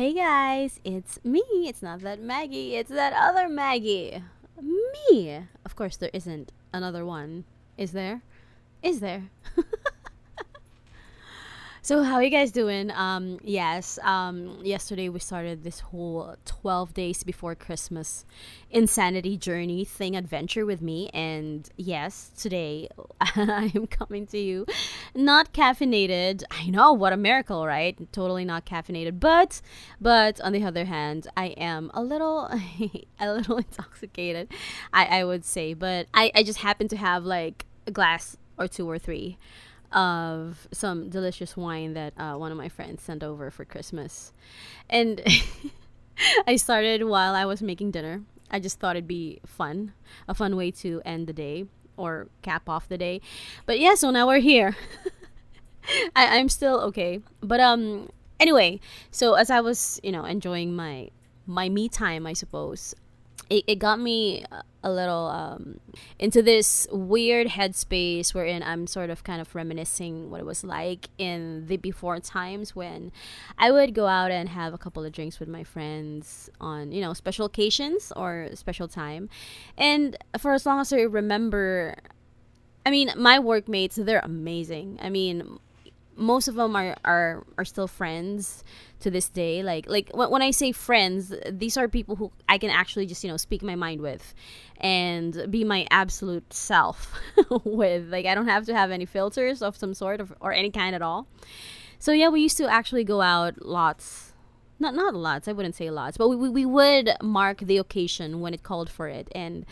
Hey guys, it's me. It's not that Maggie, it's that other Maggie. Me. Of course, there isn't another one. Is there? Is there? So how are you guys doing? Um, yes. Um, yesterday we started this whole twelve days before Christmas insanity journey thing adventure with me, and yes, today I am coming to you not caffeinated. I know what a miracle, right? Totally not caffeinated, but but on the other hand, I am a little a little intoxicated. I I would say, but I I just happen to have like a glass or two or three of some delicious wine that uh, one of my friends sent over for Christmas. And I started while I was making dinner. I just thought it'd be fun, a fun way to end the day or cap off the day. But yeah, so now we're here. I, I'm still okay. But um anyway, so as I was, you know, enjoying my my me time, I suppose, it, it got me a little um, into this weird headspace wherein I'm sort of kind of reminiscing what it was like in the before times when I would go out and have a couple of drinks with my friends on, you know, special occasions or special time. And for as long as I remember, I mean, my workmates, they're amazing. I mean, most of them are, are, are still friends to this day. Like like when i say friends these are people who i can actually just you know speak my mind with and be my absolute self with. Like i don't have to have any filters of some sort of, or any kind at all. So yeah we used to actually go out lots. Not not lots i wouldn't say lots but we, we, we would mark the occasion when it called for it. And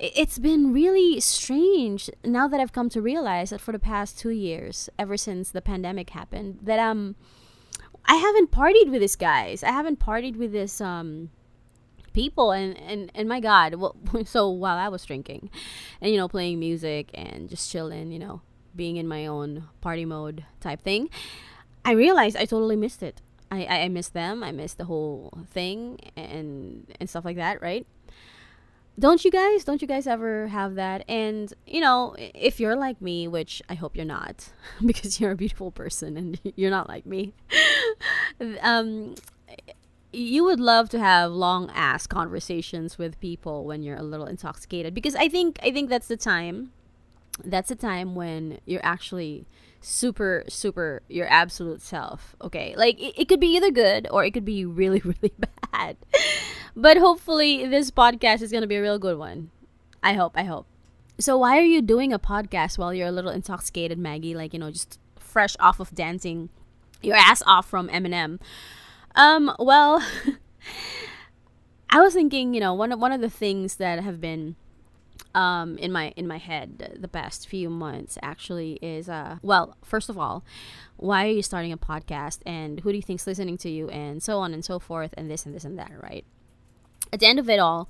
it's been really strange now that I've come to realize that for the past two years, ever since the pandemic happened, that um I haven't partied with these guys. I haven't partied with this um people. And and and my god well, so while i was drinking and you know playing music and just chilling you know being in my own party mode type thing i realized i totally missed it. I i, I missed them. I missed the whole thing and and stuff like that right don't you guys don't you guys ever have that? And you know if you're like me which i hope you're not because you're a beautiful person and you're not like me um you would love to have long ass conversations with people when you're a little intoxicated because i think i think that's the time that's the time when you're actually super super your absolute self okay? Like it, it could be either good or it could be really really bad but hopefully, this podcast is going to be a real good one. I hope, I hope. So, why are you doing a podcast while you're a little intoxicated, Maggie? Like, you know, just fresh off of dancing your ass off from Eminem. Um, well, I was thinking, you know, one of, one of the things that have been um in my in my head the past few months actually is uh well first of all why are you starting a podcast and who do you think's listening to you and so on and so forth and this and this and that right at the end of it all,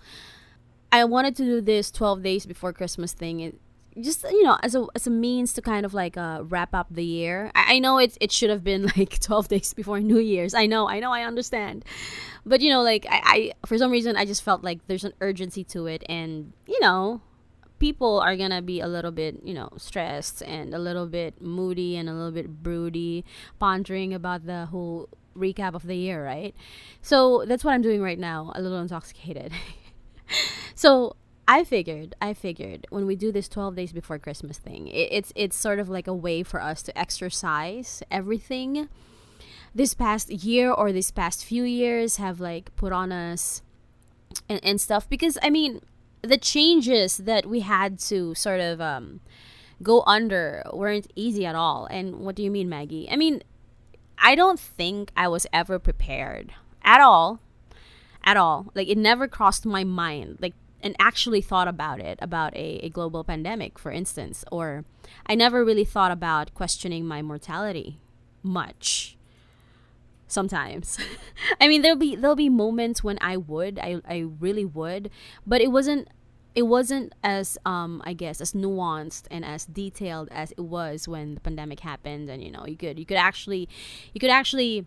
I wanted to do this 12 days before Christmas thing. It, just you know as a as a means to kind of like uh wrap up the year. I, I know it it should have been like 12 days before new year's. I know i know i understand. But you know like I, I for some reason i just felt like there's an urgency to it. And you know people are gonna be a little bit you know stressed and a little bit moody and a little bit broody pondering about the whole recap of the year, right? So that's what I'm doing right now, a little intoxicated. so I figured, I figured when we do this 12 days before Christmas thing, it, it's it's sort of like a way for us to exercise everything this past year or this past few years have like put on us and, and stuff because I mean the changes that we had to sort of um, go under weren't easy at all. And what do you mean, Maggie? I mean, I don't think I was ever prepared at all. At all. Like it never crossed my mind. Like and actually thought about it about a, a global pandemic for instance or i never really thought about questioning my mortality much sometimes i mean there'll be there'll be moments when i would i, I really would but it wasn't it wasn't as um I guess as nuanced and as detailed as it was when the pandemic happened and you know you could you could actually you could actually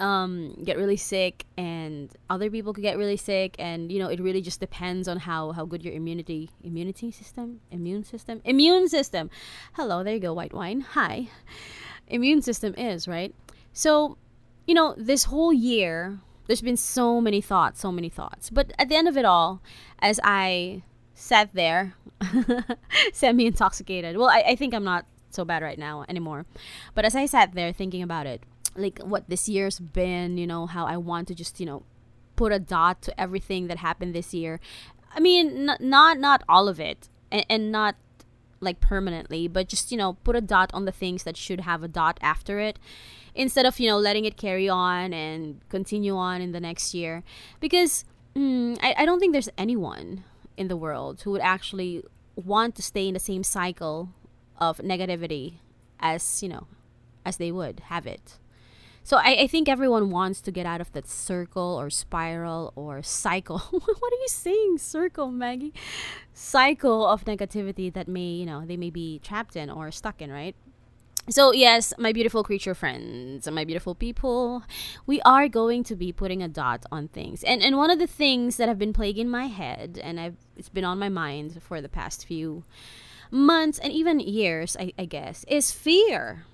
um get really sick and other people could get really sick and you know it really just depends on how how good your immunity immunity system immune system immune system. Hello there you go white wine. Hi. Immune system is right? So you know, this whole year, there's been so many thoughts, so many thoughts. But at the end of it all, as I sat there, semi intoxicated, well, I, I think I'm not so bad right now anymore. But as I sat there thinking about it, like what this year's been, you know, how I want to just, you know, put a dot to everything that happened this year. I mean, n- not not all of it, and, and not like permanently, but just you know, put a dot on the things that should have a dot after it instead of you know letting it carry on and continue on in the next year. Because mm, I, I don't think there's anyone in the world who would actually want to stay in the same cycle of negativity as you know as they would have it. So I, I think everyone wants to get out of that circle or spiral or cycle. What are you saying circle maggie? Cycle of negativity that may you know they may be trapped in or stuck in right so yes my beautiful creature friends and my beautiful people we are going to be putting a dot on things. And and one of the things that have been plaguing my head and i've it's been on my mind for the past few months and even years i, I guess is fear.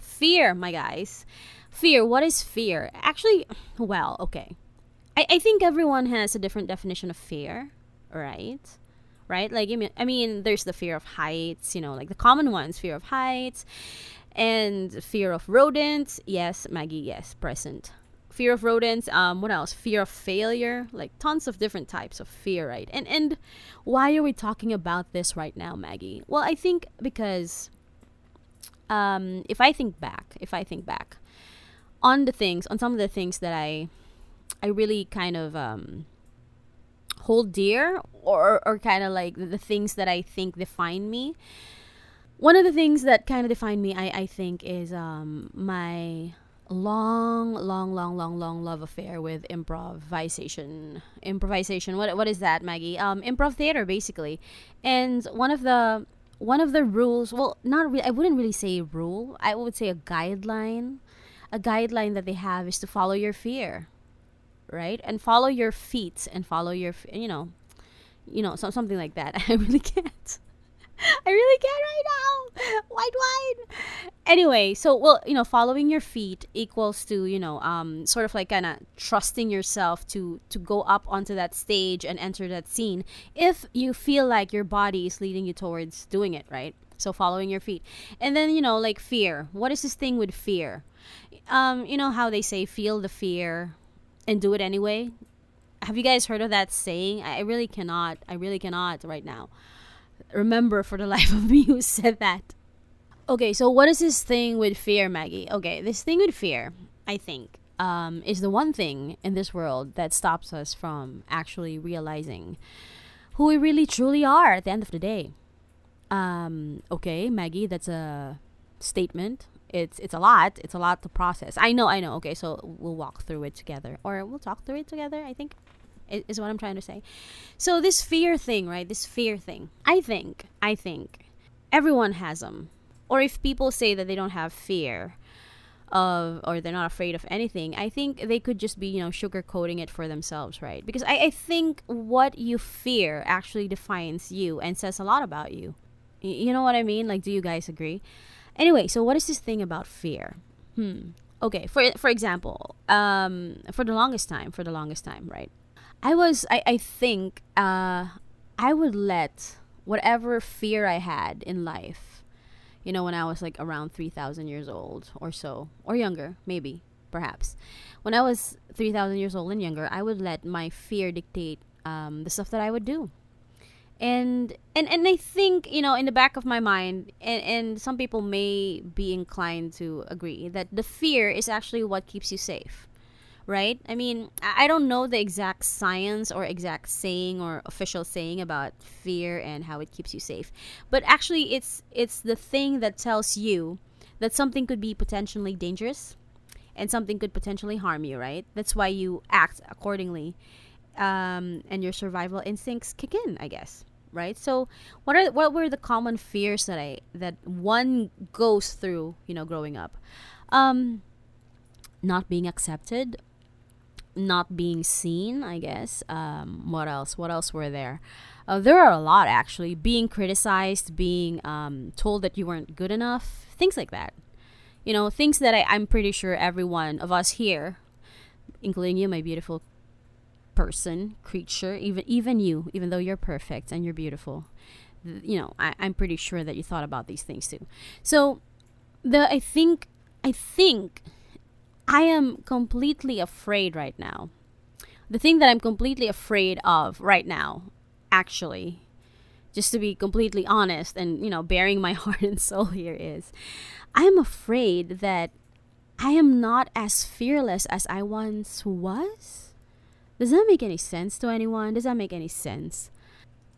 Fear my guys. Fear. What is fear? Actually well okay. I, I think everyone has a different definition of fear right right? Like, I mean, there's the fear of heights, you know, like the common ones fear of heights and fear of rodents. Yes, Maggie, yes, present. Fear of rodents. Um, what else? Fear of failure. Like tons of different types of fear, right? And and why are we talking about this right now, Maggie? Well, I think because um, if I think back, if I think back on the things, on some of the things that I, I really kind of um, hold dear or, or kind of like the things that I think define me. One of the things that kind of define me, I, I think, is um, my long, long, long, long, long love affair with improvisation. Improvisation. What what is that, Maggie? Um, improv theater, basically. And one of the one of the rules, well, not really. I wouldn't really say rule. I would say a guideline. A guideline that they have is to follow your fear right? And follow your feet and follow your, you know, you know, so, something like that. I really can't. I really can't right now. Wide, wide. Anyway, so well, you know, following your feet equals to you know, um, sort of like kind of trusting yourself to to go up onto that stage and enter that scene if you feel like your body is leading you towards doing it, right? So following your feet, and then you know, like fear. What is this thing with fear? Um, you know how they say feel the fear, and do it anyway. Have you guys heard of that saying? I really cannot. I really cannot right now. Remember for the life of me who said that. Okay, so what is this thing with fear, Maggie? Okay, this thing with fear, I think, um, is the one thing in this world that stops us from actually realizing who we really truly are at the end of the day. Um, okay, Maggie, that's a statement it's it's a lot it's a lot to process. I know i know. Okay so we'll walk through it together or we'll talk through it together i think is what i'm trying to say. So this fear thing right this fear thing i think i think everyone has them or if people say that they don't have fear of or they're not afraid of anything i think they could just be you know sugarcoating it for themselves right? Because I, I think what you fear actually defines you and says a lot about you. You know what i mean? Like do you guys agree Anyway, so what is this thing about fear? Hmm. Okay, for for example, um, for the longest time, for the longest time, right? I was, I, I think, uh, I would let whatever fear I had in life, you know, when I was like around 3,000 years old or so, or younger, maybe, perhaps. When I was 3,000 years old and younger, I would let my fear dictate um, the stuff that I would do and and and I think you know in the back of my mind and and some people may be inclined to agree that the fear is actually what keeps you safe right? I mean I don't know the exact science or exact saying or official saying about fear and how it keeps you safe but actually it's it's the thing that tells you that something could be potentially dangerous and something could potentially harm you right? That's why you act accordingly um, and your survival instincts kick in i guess right? So what are what were the common fears that i that one goes through you know growing up? Um not being accepted not being seen i guess. Um what else? What else were there? Uh, there are a lot actually. Being criticized being um, told that you weren't good enough things like that. You know, things that I, I'm pretty sure every one of us here, including you, my beautiful person, creature, even even you, even though you're perfect and you're beautiful, you know, I, I'm pretty sure that you thought about these things too. So the I think I think I am completely afraid right now. The thing that I'm completely afraid of right now, actually, just to be completely honest and, you know, baring my heart and soul here is I'm afraid that I am not as fearless as I once was. Does that make any sense to anyone? Does that make any sense?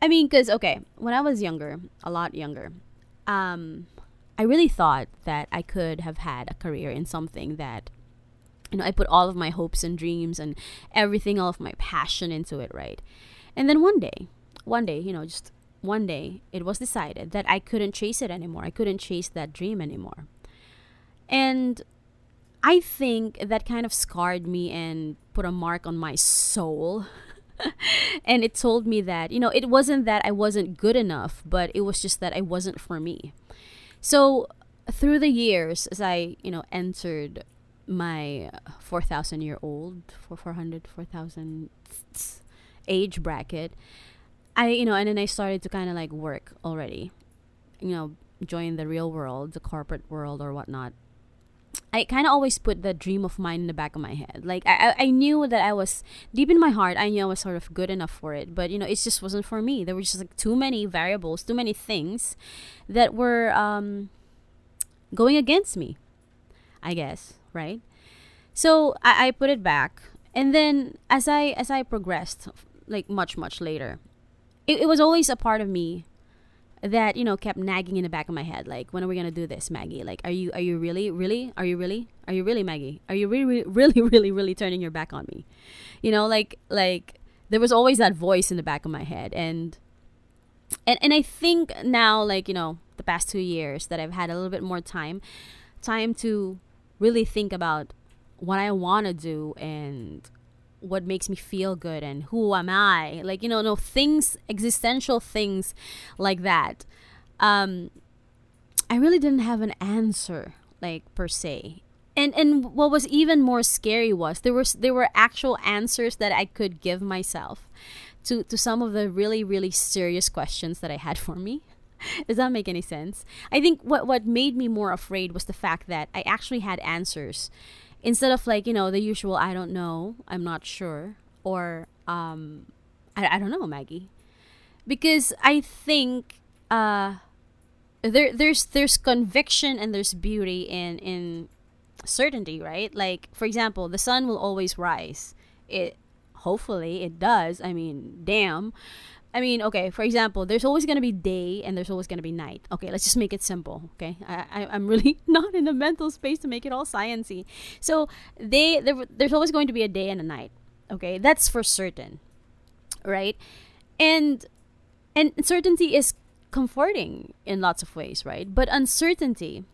I mean, because, okay, when I was younger, a lot younger, um, I really thought that I could have had a career in something that, you know, I put all of my hopes and dreams and everything, all of my passion into it, right? And then one day, one day, you know, just one day, it was decided that I couldn't chase it anymore. I couldn't chase that dream anymore. And I think that kind of scarred me and put a mark on my soul. and it told me that, you know, it wasn't that I wasn't good enough, but it was just that I wasn't for me. So through the years, as I, you know, entered my 4,000 year old, 400, 4,000 age bracket, I, you know, and then I started to kind of like work already, you know, join the real world, the corporate world or whatnot. I kind of always put the dream of mine in the back of my head. Like I, I knew that I was deep in my heart. I knew I was sort of good enough for it, but you know, it just wasn't for me. There were just like too many variables, too many things that were um, going against me. I guess right. So I, I put it back, and then as I as I progressed, like much much later, it, it was always a part of me that you know kept nagging in the back of my head like when are we gonna do this maggie? Like are you are you really really are you really are you really maggie? Are you really really really really turning your back on me? You know like like there was always that voice in the back of my head and and and i think now like you know the past two years that i've had a little bit more time time to really think about what i want to do and what makes me feel good and who am I? Like, you know, no things, existential things like that. Um, I really didn't have an answer, like per se. And and what was even more scary was there was there were actual answers that I could give myself to to some of the really really serious questions that I had for me. Does that make any sense? I think what what made me more afraid was the fact that I actually had answers instead of like you know the usual i don't know i'm not sure or um i, I don't know maggie. Because i think uh there there's there's conviction and there's beauty in in certainty right? Like for example the sun will always rise. It hopefully it does. I mean damn I mean, okay, for example, there's always going to be day and there's always going to be night. Okay, let's just make it simple, okay? I, I, am really not in the mental space to make it all sciency. So, they, there, there's always going to be a day and a night, okay? That's for certain, right? And, and certainty is comforting in lots of ways, right? But uncertainty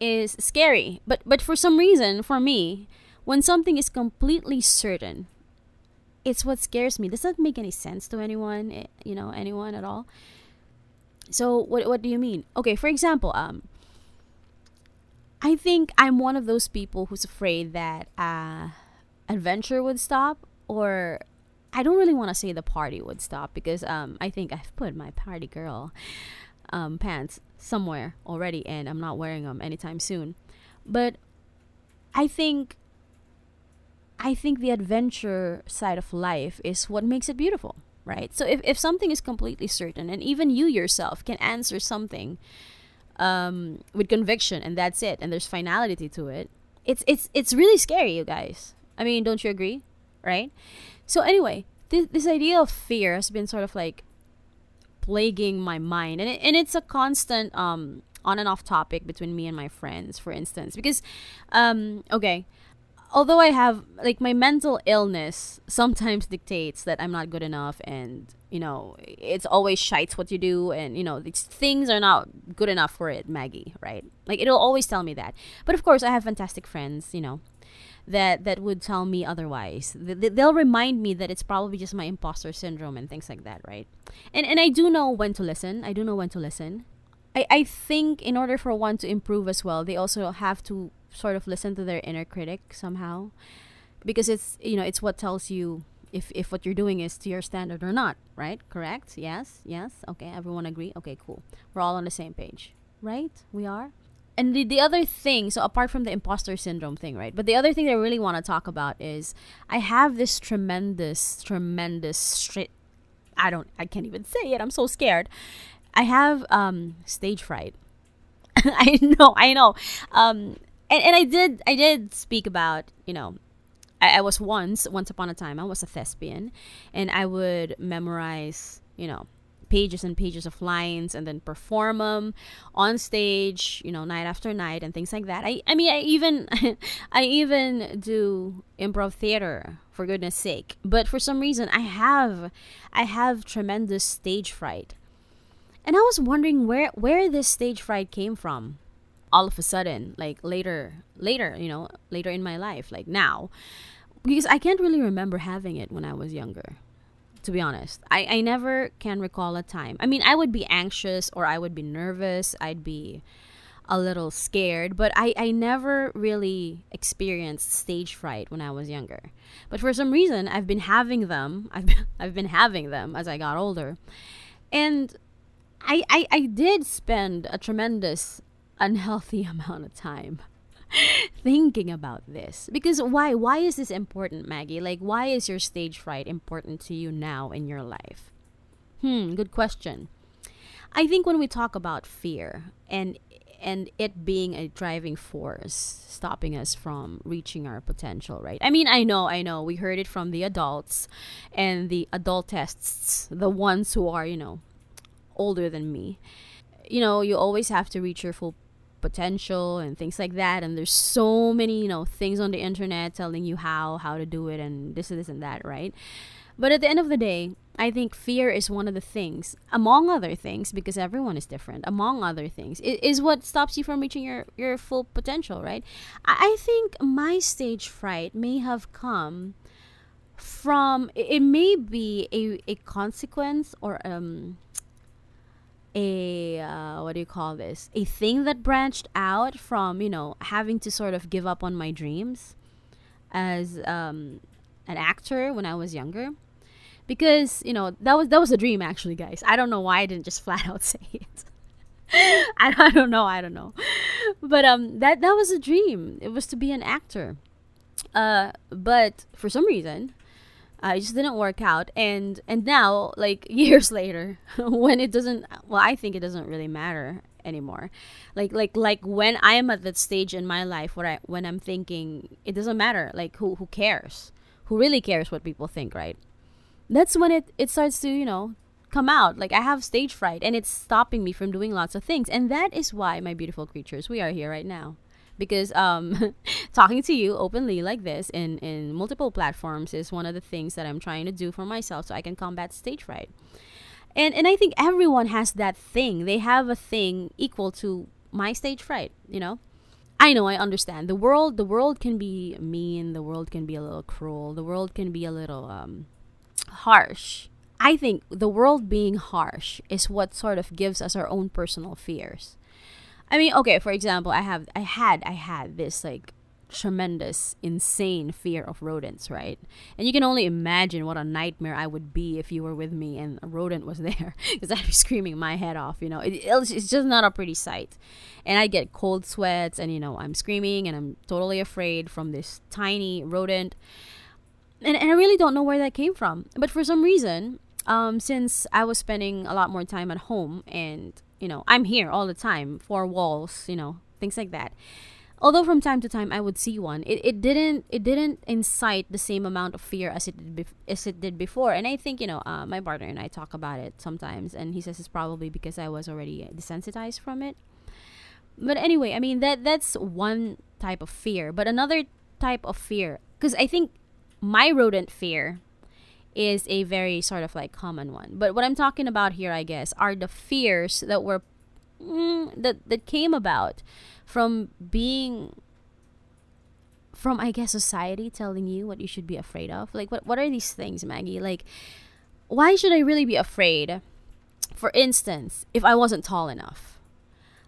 is scary. But, but for some reason, for me, when something is completely certain, it's what scares me. Does that make any sense to anyone? Eh, you know, anyone at all? So what what do you mean? Okay, for example, um I think I'm one of those people who's afraid that uh adventure would stop or I don't really want to say the party would stop because um I think I've put my party girl um pants somewhere already and I'm not wearing them anytime soon. But I think I think the adventure side of life is what makes it beautiful, right? So if, if something is completely certain, and even you yourself can answer something um, with conviction, and that's it, and there's finality to it, it's it's it's really scary, you guys. I mean, don't you agree? Right? So anyway, this this idea of fear has been sort of like plaguing my mind, and it, and it's a constant um on and off topic between me and my friends, for instance, because um okay although I have like my mental illness sometimes dictates that I'm not good enough and you know it's always shites what you do and you know these things are not good enough for it Maggie right? Like it'll always tell me that. But of course I have fantastic friends you know that that would tell me otherwise. They'll remind me that it's probably just my imposter syndrome and things like that right? And and I do know when to listen. I do know when to listen. I, I think in order for one to improve as well, they also have to sort of listen to their inner critic somehow. Because it's you know, it's what tells you if if what you're doing is to your standard or not, right? Correct? Yes? Yes? Okay, everyone agree? Okay, cool. We're all on the same page. Right? We are? And the, the other thing, so apart from the imposter syndrome thing, right? But the other thing I really want to talk about is I have this tremendous, tremendous straight I don't I can't even say it. I'm so scared. I have um stage fright. I know, I know. Um and, and I did I did speak about, you know, I, I was once once upon a time I was a thespian and I would memorize, you know, pages and pages of lines and then perform them on stage, you know, night after night and things like that. I, I mean, I even, I even do improv theater for goodness sake. But for some reason, I have, I have tremendous stage fright, and I was wondering where where this stage fright came from. All of a sudden, like later, later, you know, later in my life, like now, because I can't really remember having it when I was younger to be honest. I, I never can recall a time. I mean, I would be anxious or I would be nervous. I'd be a little scared, but I, I never really experienced stage fright when I was younger. But for some reason, I've been having them. I've been, I've been having them as I got older. And I, I, I did spend a tremendous unhealthy amount of time thinking about this. Because why why is this important maggie? Like why is your stage fright important to you now in your life? Hmm good question. I think when we talk about fear and and it being a driving force stopping us from reaching our potential right? I mean i know i know. We heard it from the adults and the adult tests the ones who are you know older than me. You know you always have to reach your full potential and things like that. And there's so many you know things on the internet telling you how how to do it and this and this and that right? But at the end of the day i think fear is one of the things among other things because everyone is different among other things it is what stops you from reaching your your full potential right? I, I think my stage fright may have come from it may be a, a consequence or um a uh, what do you call this? A thing that branched out from you know having to sort of give up on my dreams as um, an actor when I was younger. Because you know that was that was a dream actually guys. I don't know why I didn't just flat out say it. I, I don't know I don't know. But um that that was a dream. It was to be an actor. Uh but for some reason uh, it just didn't work out. And and now like years later when it doesn't well i think it doesn't really matter anymore. Like like like when i am at that stage in my life where i when i'm thinking it doesn't matter like who who cares? Who really cares what people think right? That's when it it starts to you know come out. Like i have stage fright and it's stopping me from doing lots of things. And that is why my beautiful creatures we are here right now because um, talking to you openly like this in, in multiple platforms is one of the things that I'm trying to do for myself so I can combat stage fright. And, and I think everyone has that thing. They have a thing equal to my stage fright, you know? I know, I understand. The world the world can be mean, the world can be a little cruel, the world can be a little um, harsh. I think the world being harsh is what sort of gives us our own personal fears. I mean, okay, for example, I have I had I had this like tremendous insane fear of rodents right? And you can only imagine what a nightmare i would be if you were with me and a rodent was there because i'd be screaming my head off you know? It, it's just not a pretty sight. And i get cold sweats and you know i'm screaming and i'm totally afraid from this tiny rodent. And, and i really don't know where that came from. But for some reason um, since i was spending a lot more time at home and you know, I'm here all the time, four walls, you know, things like that. Although from time to time I would see one, it, it didn't it didn't incite the same amount of fear as it did as it did before. And I think you know, uh, my partner and I talk about it sometimes, and he says it's probably because I was already desensitized from it. But anyway, I mean that that's one type of fear, but another type of fear, because I think my rodent fear is a very sort of like common one. But what I'm talking about here, I guess, are the fears that were mm, that that came about from being from I guess society telling you what you should be afraid of. Like what what are these things, Maggie? Like why should I really be afraid? For instance, if I wasn't tall enough,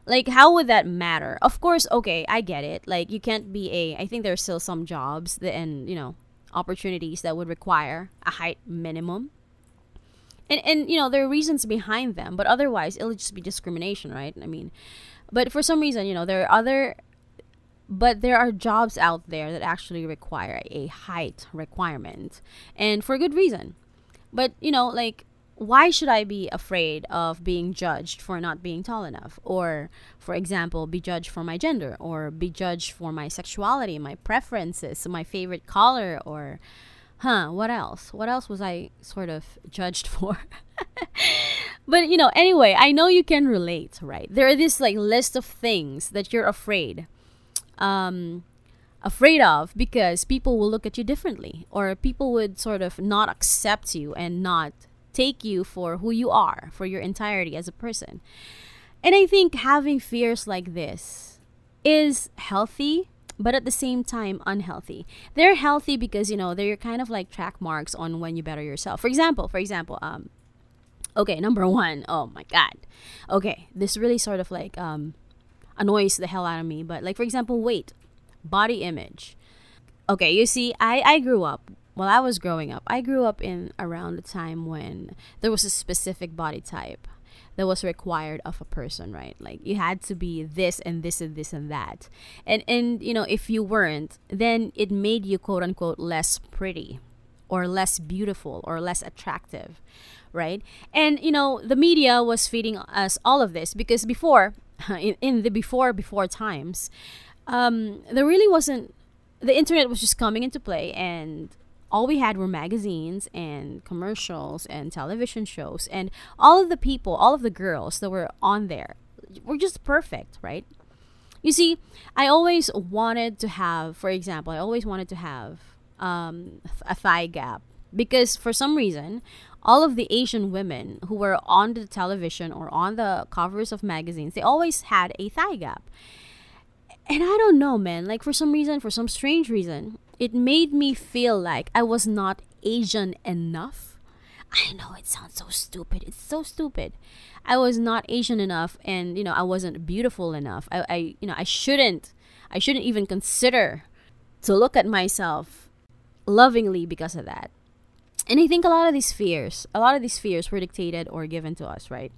like how would that matter of course okay i get it like you can't be a i think there's still some jobs that and you know opportunities that would require a height minimum. And and you know there are reasons behind them but otherwise it'll just be discrimination right? I mean but for some reason you know there are other but there are jobs out there that actually require a height requirement and for a good reason. But you know like why should I be afraid of being judged for not being tall enough? Or, for example, be judged for my gender, or be judged for my sexuality, my preferences, my favorite color, or, huh, what else? What else was I sort of judged for? but, you know, anyway, I know you can relate, right? There are this like list of things that you're afraid. Um, afraid of because people will look at you differently or people would sort of not accept you and not take you for who you are, for your entirety as a person. And I think having fears like this is healthy, but at the same time unhealthy. They're healthy because, you know, they're kind of like track marks on when you better yourself. For example, for example, um okay, number 1. Oh my god. Okay, this really sort of like um annoys the hell out of me, but like for example, weight, body image. Okay, you see, I I grew up while I was growing up, I grew up in around the time when there was a specific body type that was required of a person, right? Like you had to be this and this and this and that. And and you know, if you weren't, then it made you quote unquote less pretty or less beautiful or less attractive, right? And you know, the media was feeding us all of this because before in, in the before before times, um, there really wasn't the internet was just coming into play and all we had were magazines and commercials and television shows and all of the people all of the girls that were on there were just perfect right? You see i always wanted to have for example i always wanted to have um, a thigh gap because for some reason all of the asian women who were on the television or on the covers of magazines they always had a thigh gap. And i don't know man like for some reason for some strange reason it made me feel like I was not Asian enough. I know it sounds so stupid. It's so stupid. I was not Asian enough and you know, I wasn't beautiful enough. I, I you know, I shouldn't I shouldn't even consider to look at myself lovingly because of that. And I think a lot of these fears, a lot of these fears were dictated or given to us, right?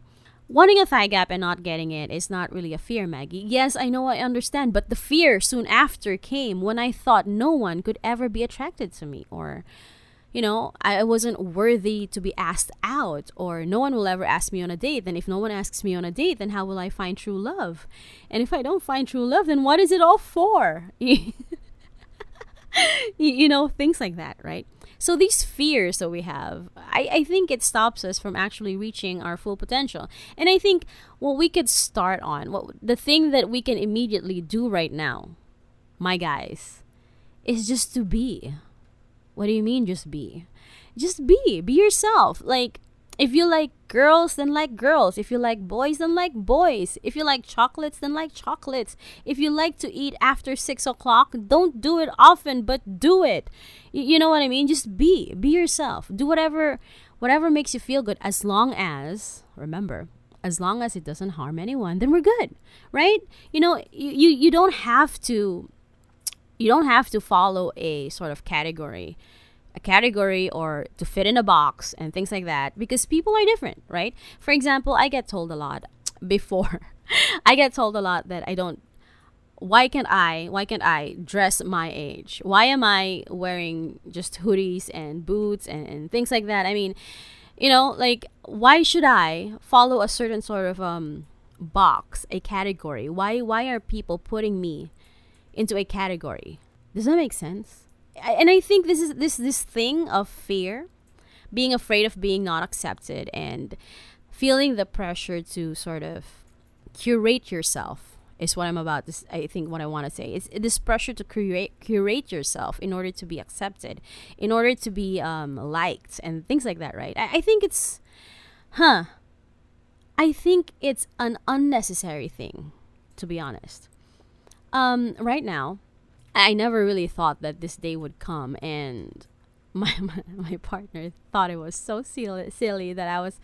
Wanting a thigh gap and not getting it is not really a fear, Maggie. Yes, I know I understand, but the fear soon after came when I thought no one could ever be attracted to me or you know, I wasn't worthy to be asked out, or no one will ever ask me on a date. Then, if no one asks me on a date, then how will I find true love? And if I don't find true love, then what is it all for? you know, things like that, right? So these fears that we have, I, I think it stops us from actually reaching our full potential. And I think what we could start on, what the thing that we can immediately do right now, my guys, is just to be. What do you mean just be? Just be. Be yourself. Like if you like girls, then like girls. If you like boys, then like boys. If you like chocolates, then like chocolates. If you like to eat after six o'clock, don't do it often, but do it. Y- you know what I mean? Just be. Be yourself. Do whatever whatever makes you feel good as long as remember as long as it doesn't harm anyone then we're good right you know you, you, you don't have to you don't have to follow a sort of category a category or to fit in a box and things like that because people are different, right? For example, I get told a lot before. I get told a lot that I don't why can't I why can't I dress my age? Why am I wearing just hoodies and boots and, and things like that? I mean, you know, like why should I follow a certain sort of um box, a category? Why why are people putting me into a category? Does that make sense? And I think this is this this thing of fear, being afraid of being not accepted and feeling the pressure to sort of curate yourself is what I'm about to I think what I want to say. It's this pressure to curate curate yourself in order to be accepted, in order to be um, liked and things like that, right? I, I think it's huh. I think it's an unnecessary thing, to be honest. Um, right now, I never really thought that this day would come and my, my, my partner thought it was so silly, silly that I was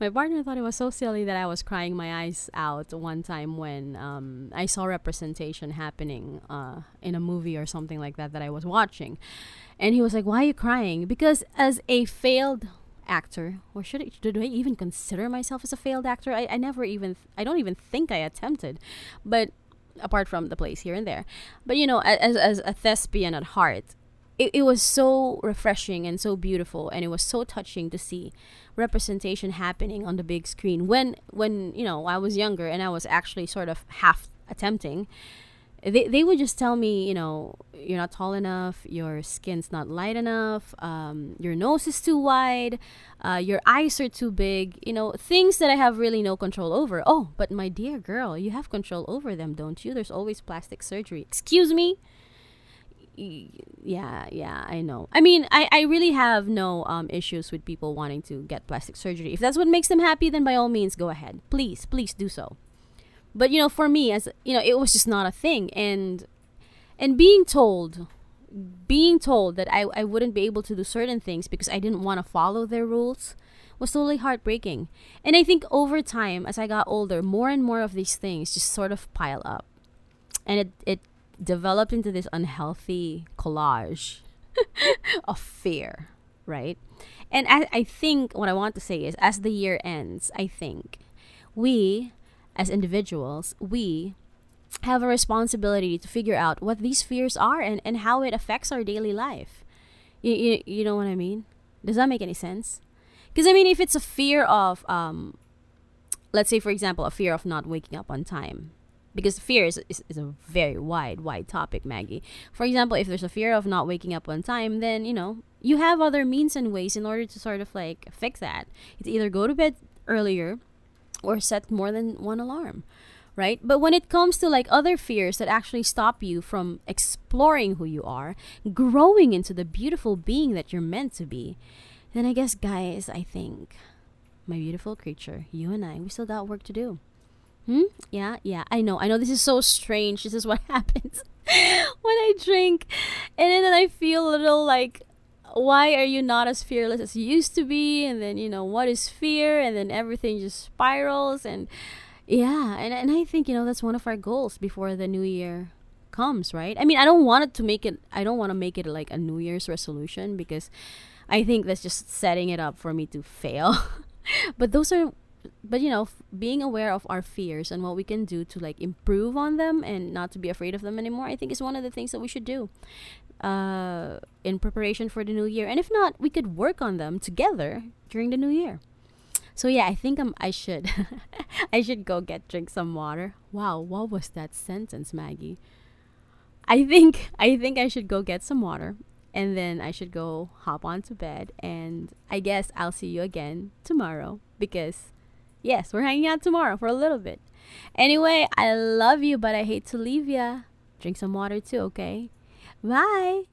my partner thought it was so silly that I was crying my eyes out one time when um, I saw representation happening uh, in a movie or something like that that I was watching, and he was like, "Why are you crying?" Because as a failed actor, or should I, I even consider myself as a failed actor? I, I never even I don't even think I attempted, but apart from the place here and there, but you know, as as a thespian at heart, it, it was so refreshing and so beautiful and it was so touching to see representation happening on the big screen. When when you know i was younger and i was actually sort of half attempting they, they would just tell me you know you're not tall enough. Your skin's not light enough. Um, your nose is too wide. Uh, your eyes are too big. You know things that i have really no control over. Oh but my dear girl you have control over them don't you? There's always plastic surgery. Excuse me? Yeah yeah i know. I mean i i really have no um issues with people wanting to get plastic surgery. If that's what makes them happy then by all means go ahead. Please please do so but you know for me as you know it was just not a thing. And and being told being told that i i wouldn't be able to do certain things because i didn't want to follow their rules was totally heartbreaking. And i think over time as i got older more and more of these things just sort of pile up. And it it developed into this unhealthy collage of fear, right? And I, I think what I want to say is as the year ends, I think we, as individuals, we have a responsibility to figure out what these fears are and, and how it affects our daily life. You, you, you know what I mean? Does that make any sense? Because, I mean, if it's a fear of, um, let's say, for example, a fear of not waking up on time, because fear is, is, is, a very wide wide topic maggie for example if there's a fear of not waking up on time then you know you have other means and ways in order to sort of like fix that it's either go to bed earlier or set more than one alarm right but when it comes to like other fears that actually stop you from exploring who you are growing into the beautiful being that you're meant to be then i guess guys i think my beautiful creature you and i we still got work to do Hmm? Yeah, yeah. I know. I know this is so strange. This is what happens when I drink. And then I feel a little like why are you not as fearless as you used to be? And then, you know, what is fear? And then everything just spirals and yeah, and and I think, you know, that's one of our goals before the new year comes, right? I mean, I don't want it to make it I don't want to make it like a new year's resolution because I think that's just setting it up for me to fail. but those are but you know f- being aware of our fears and what we can do to like improve on them and not to be afraid of them anymore i think is one of the things that we should do uh, in preparation for the new year and if not we could work on them together during the new year so yeah i think I'm, i should i should go get drink some water wow what was that sentence maggie i think i think i should go get some water and then i should go hop onto bed and i guess i'll see you again tomorrow because Yes, we're hanging out tomorrow for a little bit. Anyway, I love you, but I hate to leave ya. Drink some water too, okay? Bye.